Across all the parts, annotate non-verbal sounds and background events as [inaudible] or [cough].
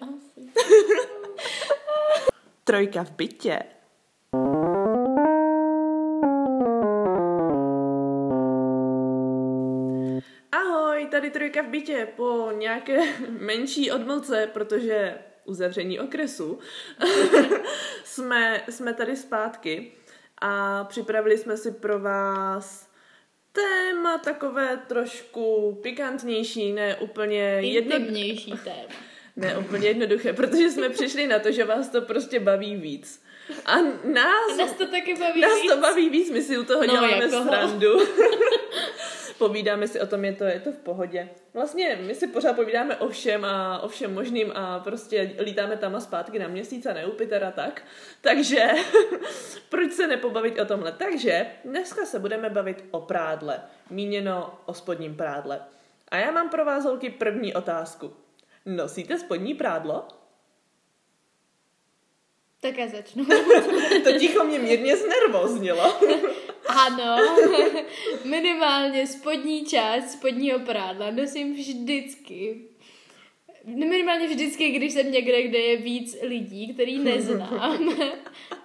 Asi. Trojka v bytě. Ahoj, tady Trojka v bytě po nějaké [laughs] menší odmlce, protože uzavření okresu [laughs] jsme, jsme tady zpátky a připravili jsme si pro vás téma takové trošku pikantnější, ne úplně jedno, Intimnější [laughs] téma. ne úplně jednoduché, protože jsme přišli na to, že vás to prostě baví víc. A nás, Nás to taky baví nás víc. to baví víc, my si u toho No, děláme jako srandu. [laughs] Povídáme si o tom, je to, je to v pohodě. Vlastně my si pořád povídáme o všem a o všem možným a prostě lítáme tam a zpátky na měsíc a ne Jupitera tak. Takže [laughs] proč se nepobavit o tomhle? Takže dneska se budeme bavit o prádle. Míněno o spodním prádle. A já mám pro vás, holky, první otázku. Nosíte spodní prádlo? Tak já začnu. [laughs] To ticho mě mírně znervoznilo. [laughs] Ano, [laughs] minimálně spodní část spodního prádla nosím vždycky. Minimálně vždycky, když jsem někde, kde je víc lidí, který neznám. [laughs]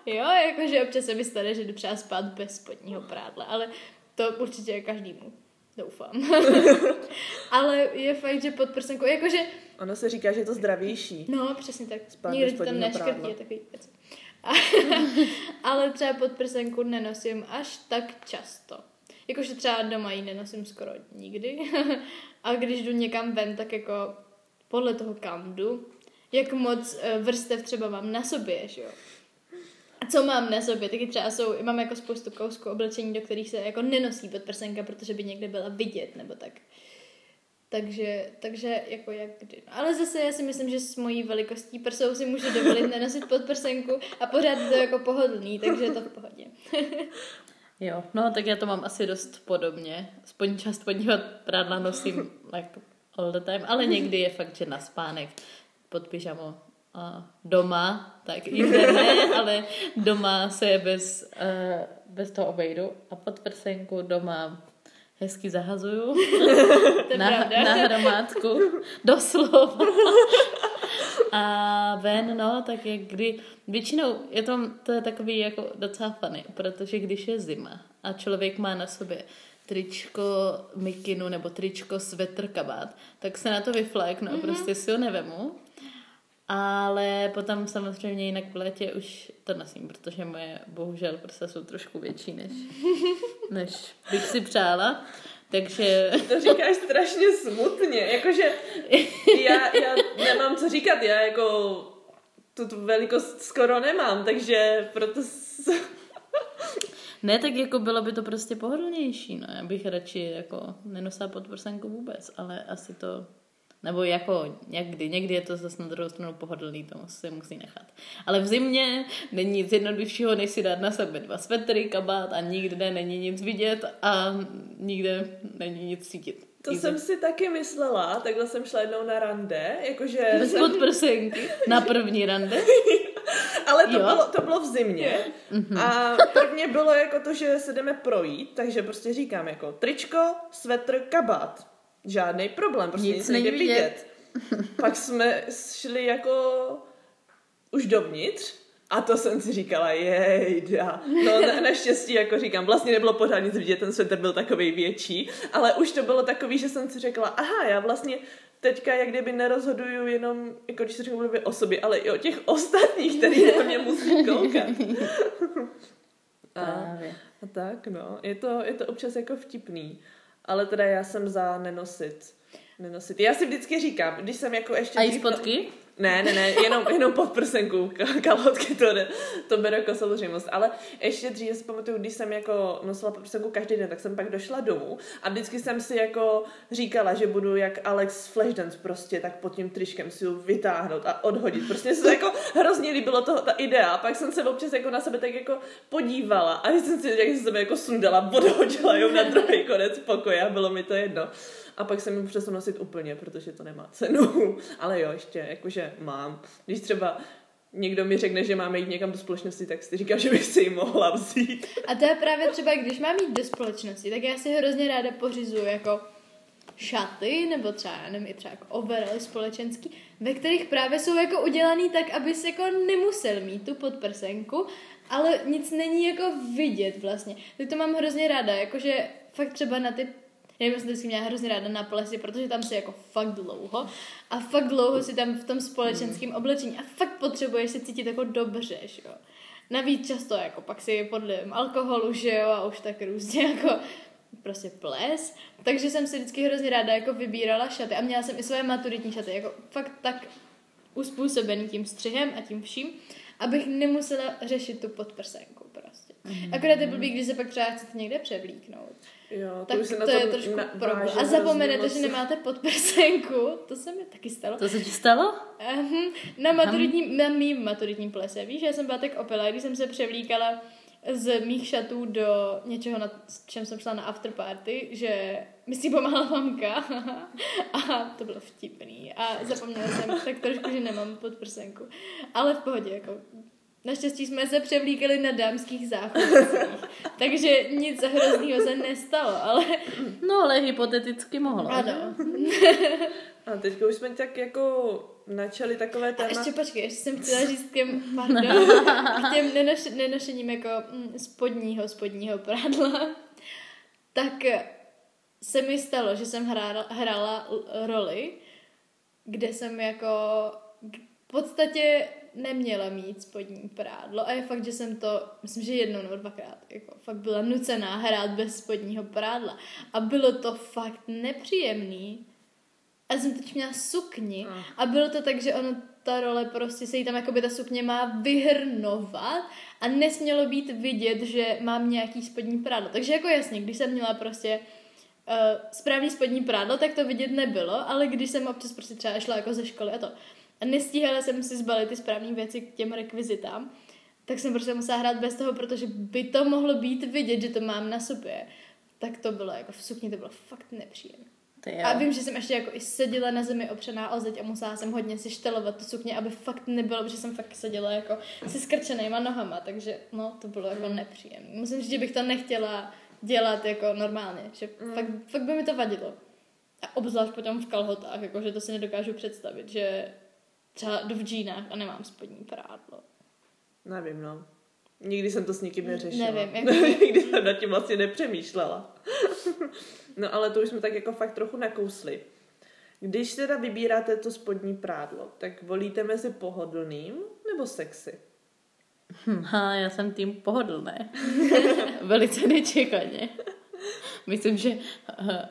Jo, jakože občas se mi stane, že jdu třeba spát bez spodního prádla, ale to určitě je každému. Doufám. [laughs] ale je fakt, že pod prsenkou, jakože, Ono se říká, že je to zdravější. no přesně tak, Spát nikdy tam neškrtí, je takový věc. [laughs] ale třeba pod prsenku nenosím až tak často. Jakože třeba doma ji nenosím skoro nikdy. [laughs] a když jdu někam ven, tak jako podle toho kam jdu, jak moc eh, vrstev třeba mám na sobě, že jo. A co mám na sobě, taky třeba jsou, mám jako spoustu kousků oblečení, do kterých se jako nenosí podprsenka, protože by někde byla vidět, nebo tak. Takže, takže jako jak kdy. No, ale zase já si myslím, že s mojí velikostí prsou si můžu dovolit nenosit podprsenku a pořád to jako pohodlný, takže je to v pohodě. [laughs] Jo, no tak já to mám asi dost podobně. Spodní část spodního prádla nosím like all the time, ale někdy je fakt, že na spánek pod pyžamo a doma, tak jinde ne, ale doma se bez, uh, bez toho obejdu a pod prsenku doma hezky zahazuju [laughs] je na, pravda. [laughs] na hromádku, doslova. A ven, no, tak jak kdy, většinou je to, to je takový jako docela funny, protože když je zima a člověk má na sobě tričko, mikinu nebo tričko, svetr, kabát, tak se na to vyfléknu a prostě si ho nevemu. Ale potom samozřejmě jinak v létě už to nosím, protože moje bohužel prsa jsou trošku větší, než, [laughs] než bych si přála. Takže To říkáš strašně smutně, jakože já, já nemám co říkat, já jako tu, tu velikost skoro nemám, takže proto s... [laughs] Ne, tak jako bylo by to prostě pohodlnější, no. Já bych radši jako nenosila podprsenku vůbec, ale asi to, nebo jako někdy, někdy je to zase na druhou stranu pohodlný, to se musí nechat. Ale v zimě není nic jednoduššího, než si dát na sebe dva svetry, kabát a nikde není nic vidět a nikde není nic cítit. To Easy. jsem si taky myslela, takhle jsem šla jednou na rande, jakože... Bez jsem- podprsenky na první rande. [laughs] Ale to Jo. bylo, to bylo v zimě a prvně bylo jako to, že se jdeme projít, takže prostě říkám jako tričko, svetr, kabát. Žádný problém, prostě nic, Nic nejde není vidět. Pak jsme šli jako už dovnitř a to jsem si říkala, jejda. No na, [laughs] naštěstí, jako říkám, vlastně nebylo pořád nic vidět, ten svetr byl takový větší, ale už to bylo takový, že jsem si řekla, aha, já vlastně teďka jak kdyby nerozhoduju jenom, jako když se řeknu o sobě, ale i o těch ostatních, který na mě musí koukat. [laughs] A, a tak, no. Je to, je to občas jako vtipný. Ale teda já jsem za nenosit. Nenosit. Já si vždycky říkám, když jsem jako ještě... A i dřív- spodky? Ne, ne, ne, jenom, jenom pod prsenku, ka- kalhotky to, ne, to beru jako samozřejmost. Ale ještě dřív si pamatuju, když jsem jako nosila pod prsenku každý den, tak jsem pak došla domů a vždycky jsem si jako říkala, že budu jak Alex Flashdance prostě, tak pod tím tričkem si ji vytáhnout a odhodit. Prostě se to jako hrozně líbilo toho, ta idea. A pak jsem se občas jako na sebe tak jako podívala a jsem si jak sebe jako sundala, odhodila jo na druhý konec pokoje a bylo mi to jedno. A pak jsem ji přesunu nosit úplně, protože to nemá cenu. [laughs] Ale jo, ještě, jakože mám. Když třeba někdo mi řekne, že máme jít někam do společnosti, tak si říkám, že bych si ji mohla vzít. A to je právě třeba, když mám jít do společnosti, tak já si hrozně ráda pořizuju jako šaty, nebo třeba, já nevím, i třeba jako overall společenský, ve kterých právě jsou jako udělaný tak, aby se jako nemusel mít tu podprsenku, ale nic není jako vidět vlastně. Tak to mám hrozně ráda, jakože fakt třeba na ty já jsem vždycky měla hrozně ráda na plesy, protože tam si jako fakt dlouho a fakt dlouho si tam v tom společenském oblečení a fakt potřebuješ se cítit jako dobře, že jo. Navíc často jako pak si podlivem alkoholu, že jo, a už tak různě [laughs] jako prostě ples. Takže jsem si vždycky hrozně ráda jako vybírala šaty a měla jsem i svoje maturitní šaty, jako fakt tak uspůsobený tím střihem a tím vším, abych nemusela řešit tu podprsenku prostě. Mm. Akorát je blbý, když se pak třeba chcete někde převlíknout. Jo, to, Tak už se to, na to tom je trošku na, problém. A zapomenete, že nemáte podprsenku. [laughs] To se mi taky stalo. To se ti stalo? Uhum. Na maturitní, na mým maturitním plese, víš, já jsem byla tak opilá, když jsem se převlíkala z mých šatů do něčeho, na s čem jsem šla na afterparty, že mi si pomáhala mamka [laughs] a to bylo vtipný a zapomněla jsem tak trošku, že nemám podprsenku. Ale v pohodě, jako Naštěstí jsme se převlíkali na dámských záchodcích, [laughs] takže nic hroznýho se nestalo, ale No, ale hypoteticky mohlo. ano. [laughs] A teďka už jsme tak jako načali takové A téma. ještě počkej, ještě jsem chtěla říct k těm, [laughs] pardon, k těm nenoš, nenošením jako mm, spodního, spodního prádla. Tak se mi stalo, že jsem hrála, hrála roli, kde jsem jako v podstatě neměla mít spodní prádlo. A je fakt, že jsem to, myslím, že jednou nebo dvakrát, jako fakt byla nucená hrát bez spodního prádla. A bylo to fakt nepříjemný. A jsem teď měla sukni. A bylo to tak, že ono, ta role prostě se jí tam jakoby ta sukně má vyhrnovat. A nesmělo být vidět, že mám nějaký spodní prádlo. Takže jako jasně, když jsem měla prostě uh, správný spodní prádlo, tak to vidět nebylo, ale když jsem občas prostě třeba šla jako ze školy a to a nestíhala jsem si zbalit ty správné věci k těm rekvizitám, tak jsem prostě musela hrát bez toho, protože by to mohlo být vidět, že to mám na sobě. Tak to bylo jako v sukni, to bylo fakt nepříjemné. A vím, že jsem ještě jako i seděla na zemi opřená o zeď a musela jsem hodně si štelovat tu sukně, aby fakt nebylo, protože jsem fakt seděla jako se skrčenýma nohama, takže no, to bylo jako nepříjemné. Musím říct, že bych to nechtěla dělat jako normálně, že Mm. fakt, fakt by mi to vadilo. A obzvlášť potom v kalhotách, jako že to si nedokážu představit, že třeba jdu v džínách a nemám spodní prádlo. Nevím, no. Nikdy jsem to s nikým neřešila. Nevím, [laughs] jako- Nikdy jsem nad tím vlastně nepřemýšlela. [laughs] no ale to už jsme tak jako fakt trochu nakousli. Když teda vybíráte to spodní prádlo, tak volíte mezi pohodlným nebo sexy? Ha, já jsem tím pohodlné. [laughs] Velice nečekaně. Myslím, že eh,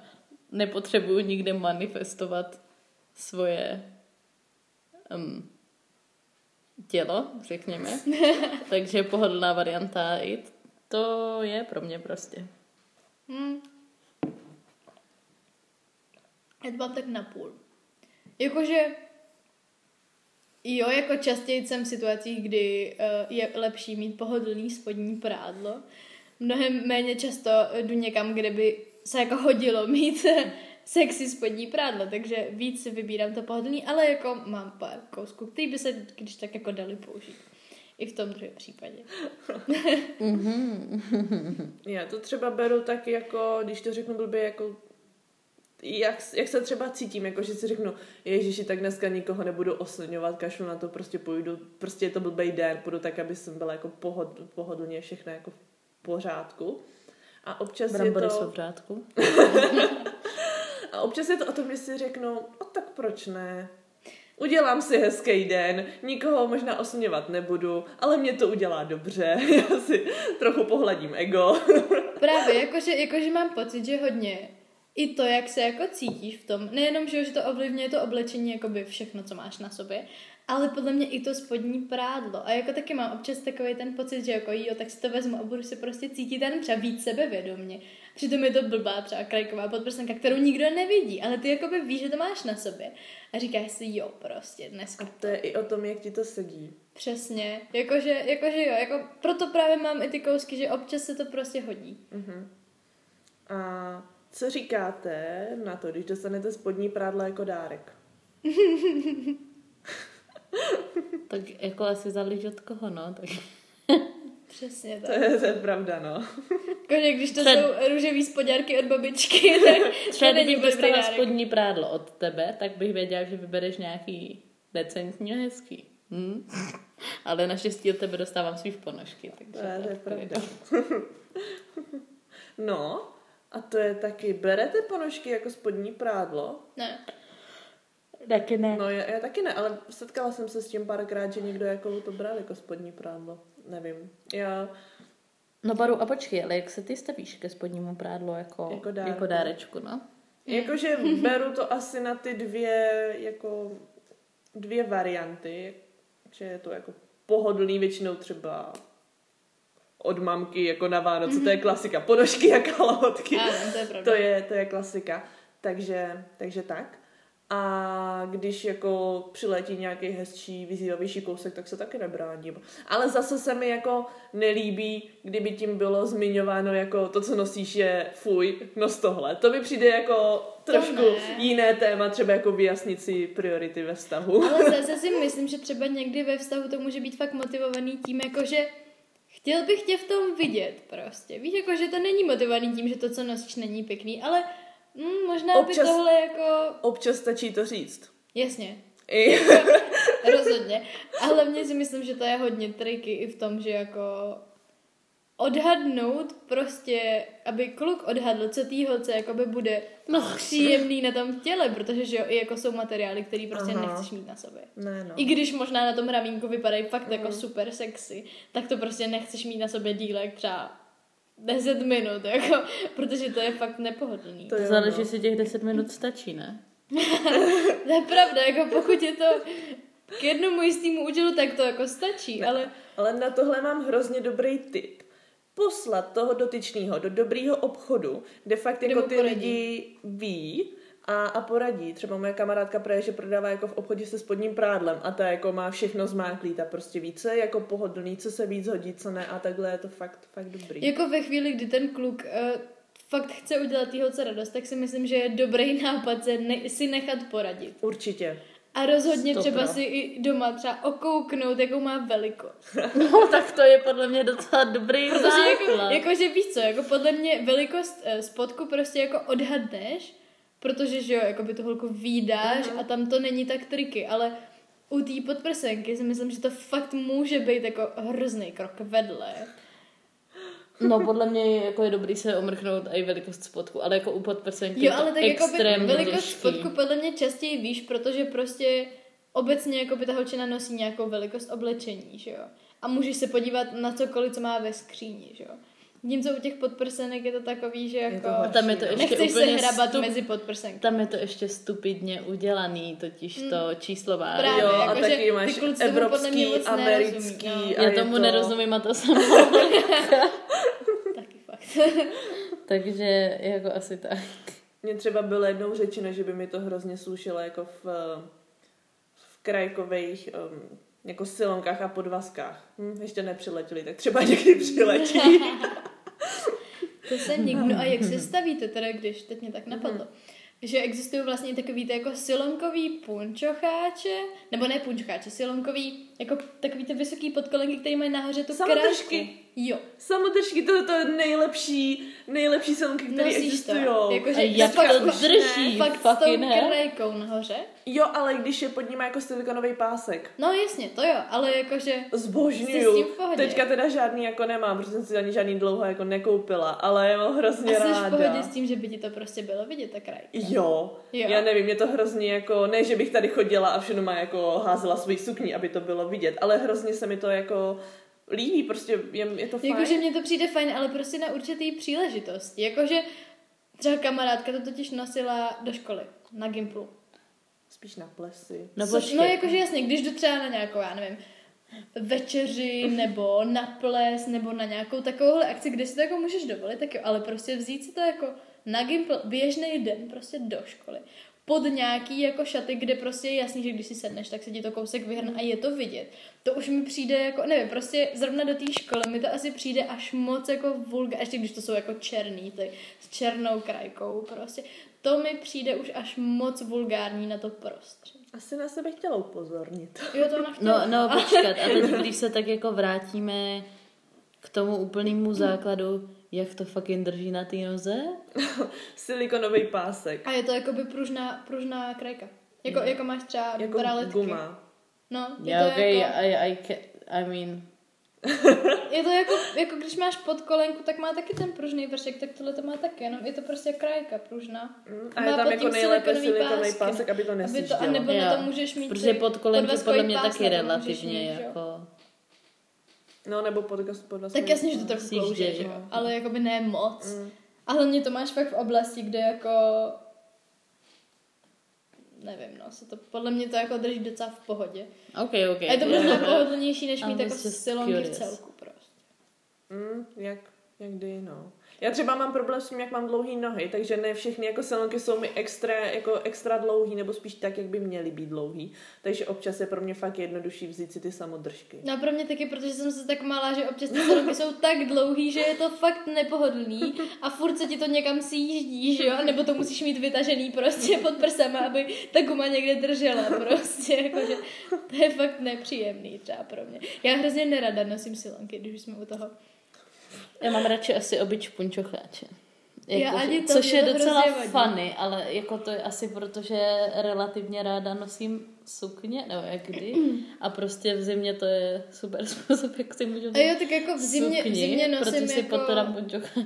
nepotřebuju nikde manifestovat svoje um, tělo, řekněme. [laughs] Takže pohodlná varianta i to je pro mě prostě. Hmm. Já to mám tak napůl. Jakože jo, jako častěji jsem v situacích, kdy uh, je lepší mít pohodlný spodní prádlo. Mnohem méně často jdu někam, kde by se jako hodilo mít sexy spodní prádlo, takže víc si vybírám to pohodlný, ale jako mám pár kousků, který by se když tak jako dali použít. I v tom druhém případě. [laughs] Já to třeba beru tak jako, když to řeknu blbě, jako jak, jak se třeba cítím, jako že si řeknu, ježiši, tak dneska nikoho nebudu oslňovat, kašlu na to, prostě půjdu, prostě je to blbej den, půjdu tak, aby jsem byla jako pohod, pohodlně všechno jako v pořádku. A občas Brambory je jsou to, v řádku. [laughs] a občas je to o tom, že si řeknu, o tak proč ne? Udělám si hezký den, nikoho možná osměvat nebudu, ale mě to udělá dobře, [laughs] já si trochu pohladím ego. [laughs] Právě, jakože, jakože mám pocit, že hodně i to, jak se jako cítíš v tom, nejenom, že, to ovlivňuje to oblečení, jakoby všechno, co máš na sobě, ale podle mě i to spodní prádlo. A jako taky mám občas takový ten pocit, že jako jo, tak si to vezmu a budu se prostě cítit ten třeba víc sebevědomě. Přitom je to blbá třeba krajková podprsenka, kterou nikdo nevidí, ale ty jakoby víš, že to máš na sobě. A říkáš si, jo, prostě dneska To je i o tom, jak ti to sedí. Přesně, jakože, jakože jo, jako proto právě mám i ty kousky, že občas se to prostě hodí. Uh-huh. A co říkáte na to, když dostanete spodní prádlo jako dárek? [laughs] Tak jako asi záleží od koho, no. Tak... Přesně To tak. je, to je pravda, no. [laughs] Jakože když to Před- jsou růžový spodňárky od babičky, [laughs] tak Třeba to není dostala dárek. spodní prádlo od tebe, tak bych věděla, že vybereš nějaký decentní a hezký. Hm? [laughs] Ale naštěstí od tebe dostávám svý ponožky. Takže To je, to je pravda. No, a to je taky, berete ponožky jako spodní prádlo? Ne. Taky ne. No já, já taky ne, ale setkala jsem se s tím párkrát, že někdo jako to bral jako spodní prádlo. Nevím. Já, No baru a počkej, ale jak se ty stavíš ke spodnímu prádlu jako, Jako dárku. jako dárečku, no? jakože beru to asi na ty dvě, jako dvě varianty, že je to jako pohodlný většinou třeba od mamky jako na Vánoce, to je klasika, ponožky a kalhotky. Ano, to je pravda. To je, to je klasika. Takže, takže tak. A když jako přiletí nějaký hezčí, vyzývavější kousek, tak se taky nebráním. Ale zase se mi jako nelíbí, kdyby tím bylo zmiňováno jako to, co nosíš je fuj, nos tohle. To mi přijde jako trošku jiné téma, třeba jako vyjasnit si priority ve vztahu. Ale [laughs] zase si myslím, že třeba někdy ve vztahu to může být fakt motivovaný tím, jako že chtěl bych tě v tom vidět prostě. Víš, jako že to není motivovaný tím, že to, co nosíš, není pěkný, ale mm, možná Občas- by tohle jako... Občas stačí to říct. Jasně, I, [laughs] rozhodně. A hlavně si myslím, že to je hodně triky i v tom, že jako odhadnout prostě, aby kluk odhadl, co tý holce jakoby bude No. příjemný na tom těle, protože že jo, i jako jsou materiály, který prostě Aha. nechceš mít na sobě. ne, no. I když možná na tom ramínku vypadají fakt jako super sexy, tak to prostě nechceš mít na sobě dílek třeba 10 minut, jako, protože to je fakt nepohodlný. To To záleží, no. jestli těch 10 minut stačí, ne? [laughs] To je pravda, jako pokud je to k jednomu jistému účelu, tak to jako stačí, ale Ale na tohle mám hrozně dobrý tip. Poslat toho dotyčného do dobrýho obchodu, kde fakt jako ty poradí. lidi ví a, a poradí. Třeba moje kamarádka právě, že prodává jako v obchodě se spodním prádlem a ta jako má všechno zmáklý, ta prostě více jako pohodlný, co se víc hodí, co ne a takhle je to fakt, fakt dobrý. jako ve chvíli, kdy ten kluk uh, fakt chce udělat té holce radost, tak si myslím, že je dobrý [laughs] nápad se ne- si nechat poradit. Určitě. A rozhodně Sto třeba si i doma třeba okouknout, jakou má velikost. [laughs] No, tak to je podle mě docela dobrý Protože jako, základ. jako, že víš co, jako podle mě velikost eh, spodku prostě jako odhadneš, protože že jo, jako by tu holku výdáš a tam to není tak triky, ale u té podprsenky si myslím, že to fakt může být jako hrozný krok vedle. No, podle mě jako je dobrý se omrknout i velikost spodku, ale jako u podprsenky Jo, je to ale tak jako velikost těžký. spodku podle mě častěji víš, protože prostě obecně jako by ta holčina nosí nějakou velikost oblečení, že jo. A můžeš se podívat na cokoliv, co má ve skříni, že jo. Zatímco u těch podprsenek je to takový, že jako... to horší, Tam je to no. ještě Nechceš se úplně hrabat stup... mezi podprsenky. Tam je to ještě stupidně udělaný, totiž to číslová. Právě, jo, a jako, taky že máš evropský, americký. nerozumí, a Já je tomu to... nerozumím a to [laughs] jsem Taky fakt. [laughs] Takže jako asi tak. Mně třeba bylo jednou řečeno, že by mi to hrozně slušelo jako v, v krajkových um, jako silonkách a podvazkách. Hm, ještě nepřiletěli, tak třeba někdy přiletí. [laughs] To se někdo, no a jak se stavíte teda, když teď mě tak napadlo, že existují vlastně takový ty jako silonkový punčocháče, nebo ne punčocháče, silonkový, jako takový ty vysoký podkolenky, které mají nahoře tu Samotržky. krásku. Jo. Samotržky, to, to je nejlepší, nejlepší silonky, které existují. Jakože A jak fakt, to drží, fakt s fucking tou krajkou nahoře. Jo, ale když je pod ním jako silikonový pásek. No jasně, to jo, ale jakože s Zbožňuju. v? Teďka teda žádný jako nemám, protože jsem si ani žádný dlouho jako nekoupila, ale já mám hrozně a jsi v ráda. pohodě s tím, že by ti to prostě bylo vidět, ta krajka. Jo. Jo. já nevím, mě to hrozně jako, ne, že bych tady chodila a všechno má jako házela svůj sukní, aby to bylo vidět, ale hrozně se mi to jako líbí, prostě je, je to fajn. Jakože mně to přijde fajn, ale prostě na určitý příležitosti. Jakože třeba kamarádka to totiž nosila do školy, na Gimplu. Spíš na plesy. No Což, no jakože jasně, když jdu třeba na nějakou, já nevím, večeři, [laughs] nebo na ples, nebo na nějakou takovouhle akci, kde si to jako můžeš dovolit, tak jo, ale prostě vzít si to jako na Gimpl, běžný den, prostě do školy. Pod nějaký jako šaty, kde prostě je jasný, že když si sedneš, tak se ti to kousek vyhrne a je to vidět. To už mi přijde jako, nevím, prostě zrovna do té školy mi to asi přijde až moc jako vulga, ještě když to jsou jako černý, ty s černou krajkou prostě. To mi přijde už až moc vulgární na to prostředí. Asi na sebe chtěla upozornit. Jo, to ona chtěla. No, no, počkat. A teď, [laughs] když se tak jako vrátíme k tomu úplnému základu, jak to fucking drží na té noze? [laughs] Silikonový pásek. A je to jakoby pružná, pružná krajka. Jako, jako máš třeba Jako braletky. guma. No, je Yeah, to okay, jako, I, I, can, I mean, je to jako, jako, když máš podkolenku, tak má taky ten pružný vršek, tak tohle to má taky, jenom je to prostě krajka pružná. Mm, A Má je tam pod jako nejlépe silikonový pásek, aby to Aby to, a nebo Jo. na to můžeš mít protože podkolenky podvazkový podle mě taky relativně mít, že jo. No, nebo pod, pod Tak jasně, že to trochu Sjíždě, klouže, že jo. Ale jakoby ne moc. Mm. A hlavně to máš fakt v oblasti, kde jako nevím, no, se to, podle mě to jako drží docela v pohodě. OK, OK. A je to yeah. možná pohodlnější, než mít jako silonky v celku prostě. Mm, jak, jak kdy, no. Já třeba mám problém s tím, jak mám dlouhé nohy, takže ne všechny jako silonky jsou mi extra, jako extra dlouhý, nebo spíš tak, jak by měly být dlouhý. Takže občas je pro mě fakt jednodušší vzít si ty samodržky. No pro mě taky, protože jsem se tak malá, že občas ty silonky jsou tak dlouhý, že je to fakt nepohodlný a furt se ti to někam sjíždí, že jo? Nebo to musíš mít vytažený prostě pod prsama, aby ta guma někde držela prostě, jakože to je fakt nepříjemný třeba pro mě. Já hrozně nerada nosím silonky, když jsme u toho. Já mám radši asi obyč punčocháče. Já Jako, ani že- to, což je docela hrozně funny, ale jako to je asi proto, že relativně ráda nosím sukně, nebo jak kdy. A prostě v zimě to je super [laughs] způsob, jak si můžu A jo, tak jako v zimě, v sukni, zimě nosím proto si jako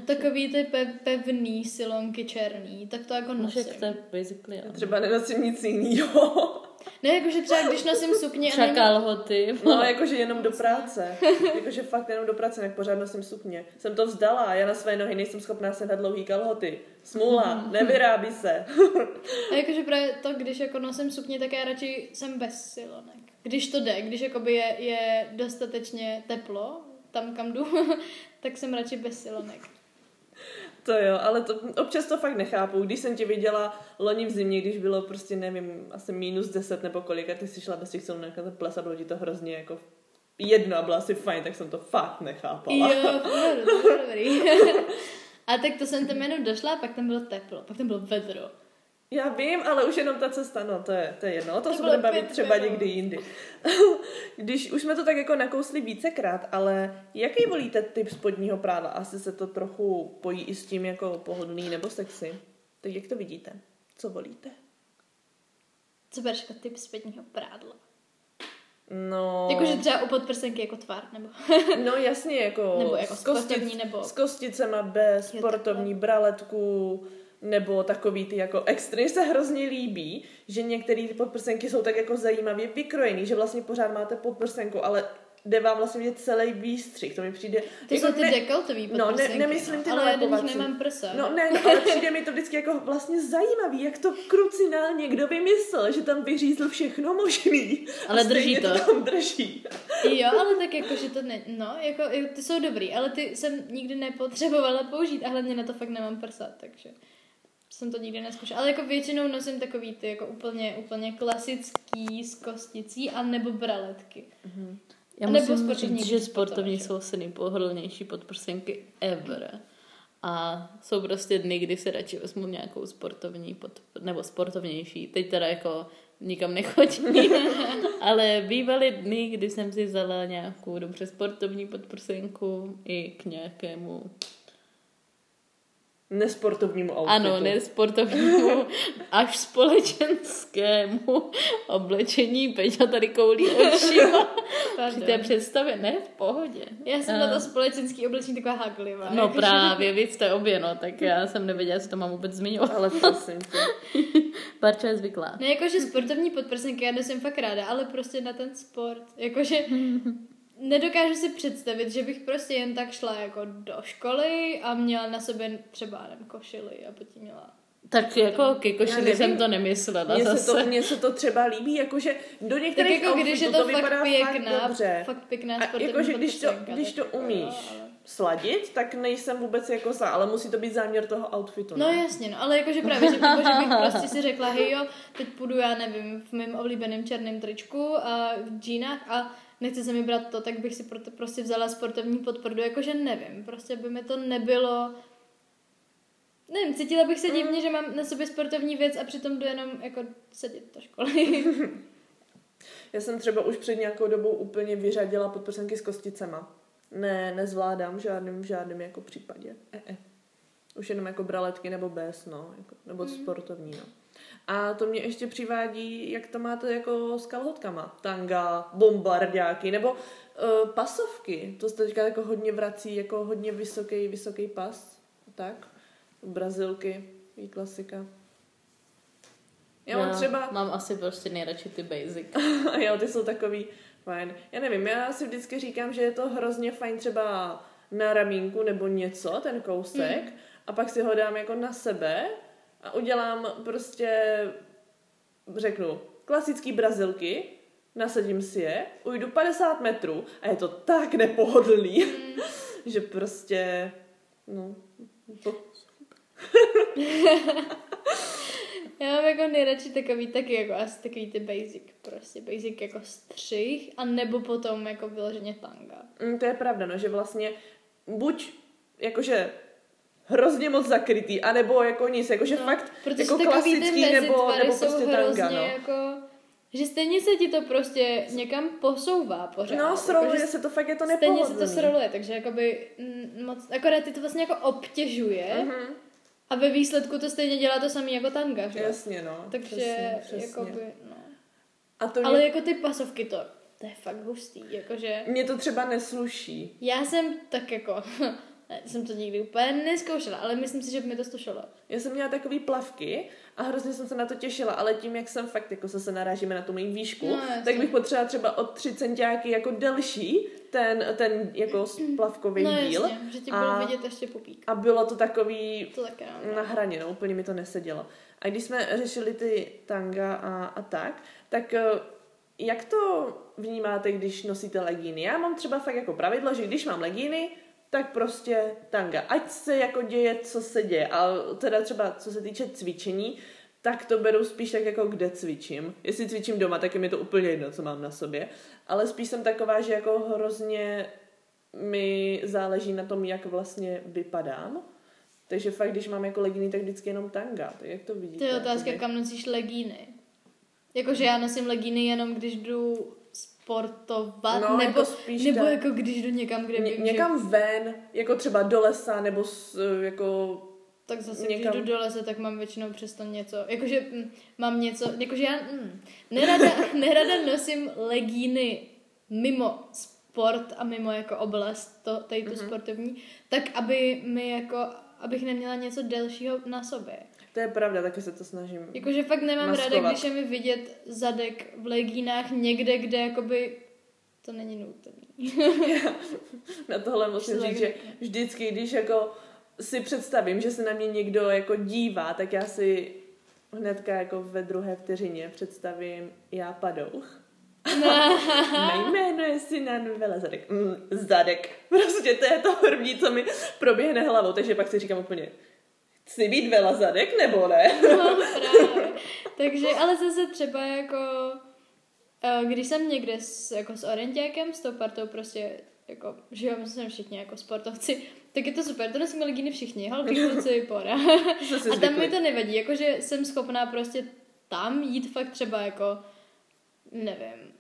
takový ty pe- pevný silonky černý, tak to jako No, nosím. však to je basically, jo. Třeba nenosím nic jiného. Ne, jakože třeba když nosím sukně a Třeba není, kalhoty. No, jakože jenom do práce. Jakože fakt jenom do práce, jak pořád nosím sukně. Jsem to vzdala, já na své nohy nejsem schopná sehnat dlouhý kalhoty. Smůla, nevyrábí se. [laughs] A jakože právě to, když jako nosím sukně, tak já radši jsem bez silonek. Když to jde, když jakoby je, je dostatečně teplo, tam kam jdu, [laughs] tak jsem radši bez silonek. To jo, ale to, občas to fakt nechápu. Když jsem tě viděla loni v zimě, když bylo prostě, nevím, asi minus 10 nebo kolik, a ty jsi šla bez těch silnek a ten ples a bylo ti to hrozně jako jedno a bylo asi fajn, tak jsem to fakt nechápala. Jo, dobrý. [laughs] A tak to jsem tam jenom došla a pak tam bylo teplo, pak tam bylo vedro. Já vím, ale už jenom ta cesta, no to je, to je jedno, o tom To se budeme bavit třeba minut. někdy jindy. [laughs] Když už jsme to tak jako nakousli vícekrát, ale jaký volíte typ spodního prádla? Asi se to trochu pojí i s tím jako pohodlný nebo sexy. Tak jak to vidíte? Co volíte? Co bereš jako typ zpětního prádla? No, Jakože třeba u podprsenky jako tvar, nebo... [laughs] no jasně, jako, Nebo jako s, kostic, nebo- s kosticema bez sportovní braletku, nebo takový ty jako extrémně se hrozně líbí, že některé ty podprsenky jsou tak jako zajímavě vykrojený, že vlastně pořád máte podprsenku, ale jde vám vlastně vidět celý výstřih. To mi přijde... Ty jako jsou ty ne- dekoltový No, ne, nemyslím ty ale já nemám prsa. No ne, no, ale přijde mi to vždycky jako vlastně zajímavý, jak to krucinál někdo vymyslel, že tam vyřízl všechno možný. Ale drží to. tam drží. Jo, ale tak jako, že to ne, no, jako, ty jsou dobrý, ale ty jsem nikdy nepotřebovala použít a hlavně na to fakt nemám prsa, takže jsem to nikdy neskoušela. Ale jako většinou nosím takový ty jako úplně, úplně klasický s kosticí a nebo braletky. Já A nebo musím sportovní říct, že sportovní jsou asi nejpohodlnější podprsenky ever. A jsou prostě dny, kdy si radši vezmu nějakou sportovní pod, nebo sportovnější. Teď teda jako nikam nechodím, [laughs] ale bývaly dny, kdy jsem si vzala nějakou dobře sportovní podprsenku i k nějakému, Nesportovnímu outfitu. ano, ne sportovnímu, [laughs] až společenskému oblečení. Peťa tady koulí očima. [laughs] Při té představě, ne, v pohodě. Já jsem na to společenský oblečení taková haglivá. No jakože- [laughs] právě, vy jste obě, no, tak já jsem nevěděla, jestli to mám vůbec zmiňovat. Ale prosím tě. Barča je zvyklá. Ne, jakože sportovní podprsenky já nosím fakt ráda, ale prostě na ten sport. Jakože nedokážu si představit, že bych prostě jen tak šla jako do školy a měla na sobě třeba nevím, košily a potom měla Tak jako ke Já košili jsem to nemyslela Mně se, zase. to, mně se to třeba líbí, jakože do Tak některých jako když je to, vypadá fakt pěkná, fakt dobře. fakt pěkná A jakože když to- když tak to jako umíš. jo, ale- sladit, tak nejsem vůbec jako za, ale musí to být záměr toho outfitu. No ne? jasně, no, ale jakože právě, že, jako, že bych prostě si řekla, hej jo, teď půjdu, já nevím, v mém oblíbeném černém tričku a v džínách a nechce se mi brát to, tak bych si proto prostě vzala sportovní podprdu, jakože nevím, prostě by mi to nebylo, nevím, cítila bych se divně, že mám na sobě sportovní věc a přitom jdu jenom jako sedět do školy. [laughs] Já jsem třeba už před nějakou dobou úplně vyřadila podprsenky s kosticema. Ne, nezvládám v žádném, v žádném jako případě. E, e. Už jenom jako braletky nebo bez, no, jako, nebo mm. sportovní, no. A to mě ještě přivádí, jak to máte jako s kalhotkama. Tanga, bombardáky, nebo uh, pasovky. To se teďka jako hodně vrací, jako hodně vysoký, vysoký pas. Tak. Brazilky, ví klasika. Já mám třeba... Mám asi prostě nejradši ty basic. [laughs] jo, ty jsou takový fajn. Já nevím, já si vždycky říkám, že je to hrozně fajn třeba na ramínku nebo něco, ten kousek, mm. a pak si ho dám jako na sebe a udělám prostě, řeknu, klasický brazilky, nasadím si je, ujdu 50 metrů a je to tak nepohodlný, mm. [laughs] že prostě, no, to... [laughs] Já mám jako nejradši takový taky jako asi takový ty basic, prostě basic jako střih a nebo potom jako vyloženě tanga. Mm, to je pravda, no, že vlastně buď jakože hrozně moc zakrytý, anebo jako nic, jakože no, fakt jako klasický, nebo, nebo prostě tanga, no. jako že stejně se ti to prostě někam posouvá pořád. No, sroluje jako, se to, fakt je to nepohodlný. Stejně se to sroluje, takže jakoby moc, akorát ty to vlastně jako obtěžuje, uh-huh. A ve výsledku to stejně dělá to samé jako tanga, že? Jasně, no. Takže, přesně, přesně. jakoby, no. A to mě... Ale jako ty pasovky to, to je fakt hustý, jakože... Mně to třeba nesluší. Já jsem tak jako, jsem to nikdy úplně neskoušela, ale myslím si, že by mi to slušelo. Já jsem měla takový plavky a hrozně jsem se na to těšila, ale tím, jak jsem fakt, jako se narážíme na tu mojí výšku, no, tak bych potřebovala třeba od 3 centiáky jako delší ten, ten jako splavkový no, díl. Jasně, že ti bylo vidět ještě pupík. A bylo to takový to taky, no, na hraně, no, úplně mi to nesedělo. A když jsme řešili ty tanga a, a tak, tak eh, jak to vnímáte, když nosíte legíny? Já mám třeba fakt jako pravidlo, že když mám legíny, tak prostě tanga. Ať se jako děje, co se děje. A teda třeba, co se týče cvičení, tak to beru spíš tak jako kde cvičím. Jestli cvičím doma, tak je mi to úplně jedno, co mám na sobě. Ale spíš jsem taková, že jako hrozně mi záleží na tom, jak vlastně vypadám. Takže fakt, když mám jako legíny, tak vždycky jenom tanga. Tak jak to vidíte? To je otázka, kam nosíš legíny. Jakože já nosím legíny jenom, když jdu sportovat, no, nebo, jako spíš nebo tak. jako když jdu někam, kde Ně, Někam že... ven, jako třeba do lesa, nebo s, jako tak zase, někam... když jdu do lesa, tak mám většinou přesto něco, jakože hm, mám něco, jakože já hm, nerada, [laughs] nerada nosím legíny mimo sport a mimo jako oblast, to, tady tu mm-hmm. sportovní, tak aby mi jako, abych neměla něco delšího na sobě. To je pravda, taky se to snažím Jakože fakt nemám maskovat. ráda, když je mi vidět zadek v legínách někde, kde jakoby to není nutné. [laughs] na tohle musím říct, že vždycky, když jako si představím, že se na mě někdo jako dívá, tak já si hnedka jako ve druhé vteřině představím já padouch. [laughs] No. Mé jméno je Sinan Velezadek. Mm, zadek. Prostě to je to první, co mi proběhne hlavou, takže pak si říkám úplně, chci být velazadek nebo ne? [laughs] No, právě. Takže, ale zase třeba jako, eh, když jsem někde s, jako s orientákem, s tou partou prostě jako, že jo, my jsme všichni jako sportovci, tak je to super, to nosíme legíny všichni, holky, kluci, [laughs] pora. a tam mi to nevadí, jakože jsem schopná prostě tam jít fakt třeba jako, nevím,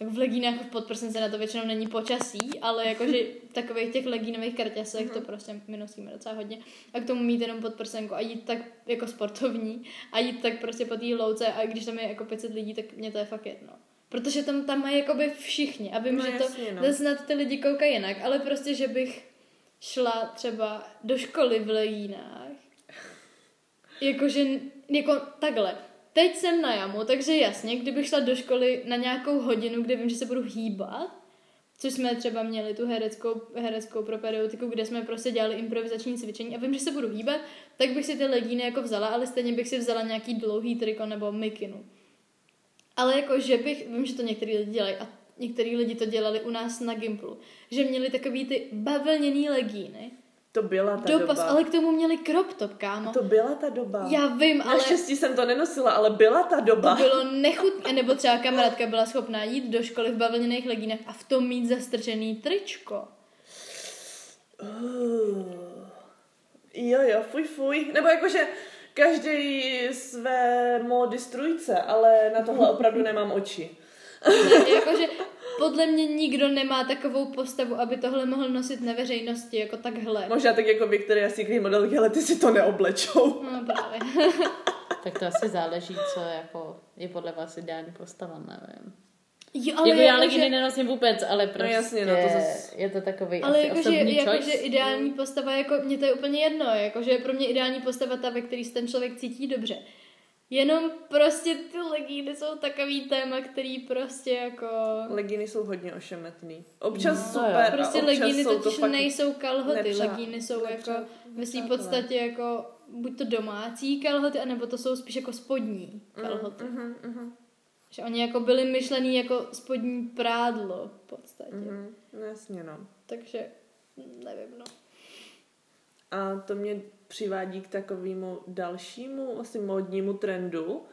jako v legínách v podprsence na to většinou není počasí, ale jakože v [laughs] takových těch legínových karťasech to mhm. prostě my nosíme docela hodně. A k tomu mít jenom podprsenku a jít tak jako sportovní a jít tak prostě po té louce a když tam je jako 500 lidí, tak mě to je fakt jedno. Protože tam, tam mají jakoby všichni a vím, no, že to jasně, no. snad ty lidi koukají jinak, ale prostě, že bych šla třeba do školy v legínách. [laughs] Jakože, jako takhle. Teď jsem na jamu, takže jasně, kdybych šla do školy na nějakou hodinu, kde vím, že se budu hýbat, což jsme třeba měli tu hereckou, hereckou propedeutiku, kde jsme prostě dělali improvizační cvičení a vím, že se budu hýbat, tak bych si ty legíny jako vzala, ale stejně bych si vzala nějaký dlouhý triko nebo mikinu. Ale jako, že bych, vím, že to některý lidi dělají a některý lidi to dělali u nás na Gimplu, že měli takový ty bavlněný legíny, To byla ta dopas, doba. ale k tomu měli crop top, kámo. To byla ta doba. Já vím, ale Naštěstí jsem to nenosila, ale byla ta doba. to bylo nechutné, nebo třeba kamarádka byla schopná jít do školy v bavlněných legínách a v tom mít zastrčený tričko. Uh, jo, jo, fuj, fuj. Nebo jakože každý své módy strujce, ale na tohle opravdu nemám oči. Ne, [laughs] jakože podle mě nikdo nemá takovou postavu, aby tohle mohl nosit na veřejnosti, jako takhle. Možná tak jako Victoria's Secret modelky, ale ty si to neoblečou. No právě. [laughs] Tak to asi záleží, co jako je podle vás ideální postava, nevím. Jo, Ale jako já jakože- legíny nenosím vůbec, ale prostě jasně, no to zas- je to takový Ale asi jakože, osobní choice. ideální postava, jako mně to je úplně jedno, jakože je pro mě ideální postava ta, ve který se ten člověk cítí dobře. Jenom prostě ty legíny jsou takový téma, který prostě jako... Legíny jsou hodně ošemetný. Občas No, super. Prostě občas legíny jsou to totiž fakt... nejsou kalhoty, nepřá- legíny jsou nepřá- jako ve své podstatě jako buď to domácí kalhoty, anebo to jsou spíš jako spodní kalhoty. Mhm, mhm, Že oni jako byli myšlený jako spodní prádlo v podstatě. No, jasně, no. Takže nevím, no. A to mě přivádí k takovému dalšímu asi módnímu trendu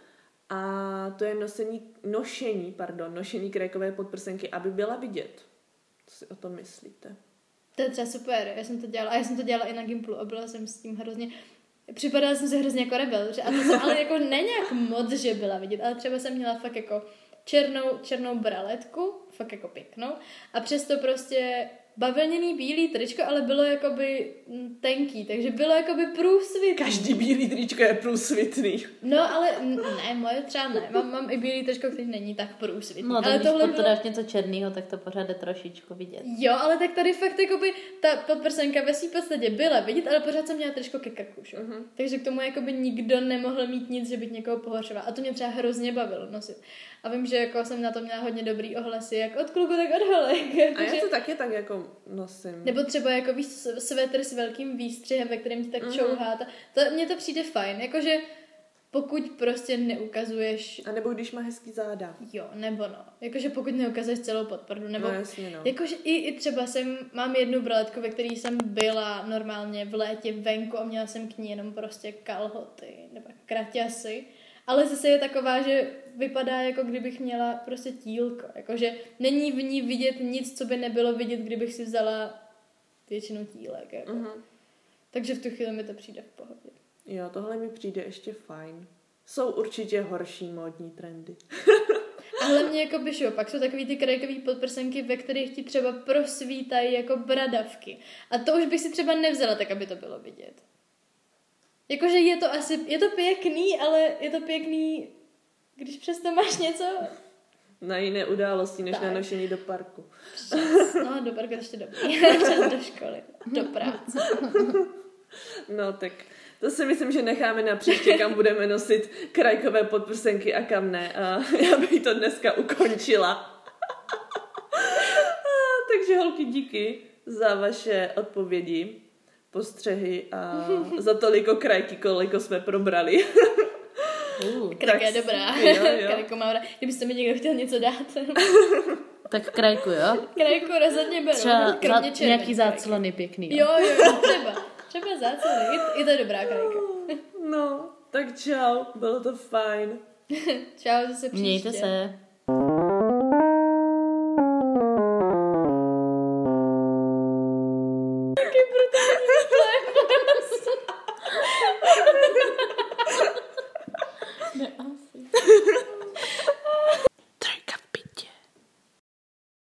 a to je nosení, nošení, pardon, nošení krékové podprsenky, aby byla vidět. Co si o tom myslíte? To je třeba super, já jsem to dělala, a já jsem to dělala i na Gimplu a byla jsem s tím hrozně, připadala jsem se hrozně jako rebel, že? a to jsem ale jako ne nějak moc, že byla vidět, ale třeba jsem měla fakt jako černou, černou braletku, fakt jako pěknou a přesto prostě bavlněný bílý tričko, ale bylo jakoby tenký, takže bylo jakoby průsvitný. Každý bílý tričko je průsvitný. No, ale ne, moje třeba ne. Mám, mám i bílý tričko, který není tak průsvitný. No, ale tak když tohle bylo... dáš něco černého, tak to pořád jde trošičku vidět. Jo, ale tak tady fakt jakoby ta podprsenka ve své podstatě byla vidět, ale pořád jsem měla tričko ke krku, že? Mhm. Takže k tomu jakoby nikdo nemohl mít nic, že bych někoho pohoršovala. A to mě třeba hrozně bavilo nosit. A vím, že jako jsem na to měla hodně dobrý ohlasy, jak od kluku, tak od holek. [laughs] A Jakože- já to taky tak jako nosím. Nebo třeba jako víš, svetr s velkým výstřihem, ve kterém ti tak Mhm. čouhá. To, to mně to přijde fajn. Jakože pokud prostě neukazuješ A nebo když má hezký záda. Jo, nebo no. Jakože pokud neukazuješ celou podporu, nebo... No jasně, no. Jakože i, i třeba jsem, mám jednu braletku, ve které jsem byla normálně v létě venku a měla jsem k ní jenom prostě kalhoty nebo kraťasy. Ale zase je taková, že vypadá jako kdybych měla prostě tílko. Jakože není v ní vidět nic, co by nebylo vidět, kdybych si vzala většinu tílek. Jako. Mhm. Takže v tu chvíli mi to přijde v pohodě. Jo, tohle mi přijde ještě fajn. Jsou určitě horší módní trendy. [laughs] A hlavně jako by šlo, pak jsou takový ty krajkový podprsenky, ve kterých ti třeba prosvítají jako bradavky. A to už bych si třeba nevzala tak, aby to bylo vidět. Jakože je to asi, je to pěkný, ale je to pěkný, když přesto máš něco. Na jiné události, než Tak. na nošení do parku. No, do parku ještě dobrý. [laughs] Do školy, do práce. [laughs] No tak to si myslím, že necháme na příště, kam budeme nosit krajkové podprsenky a kam ne. A [laughs] já bych to dneska ukončila. A, Takže holky, díky za vaše odpovědi, postřehy a [laughs] za toliko krajky, koliko jsme probrali. Uh, [laughs] Krajka je dobrá. jo, jo. [laughs] Krajku mám rád. Kdybyste mi někdo chtěl něco dát. tak krajku, jo? Krajku rozhodně beru. Třeba za, kromě černé nějaký krajky. záclony pěkný. Jo, jo, jo, třeba. Třeba záclony. Je, je to dobrá krajka. No, tak čau, bylo to fajn. Čau, zase příště. Mějte se.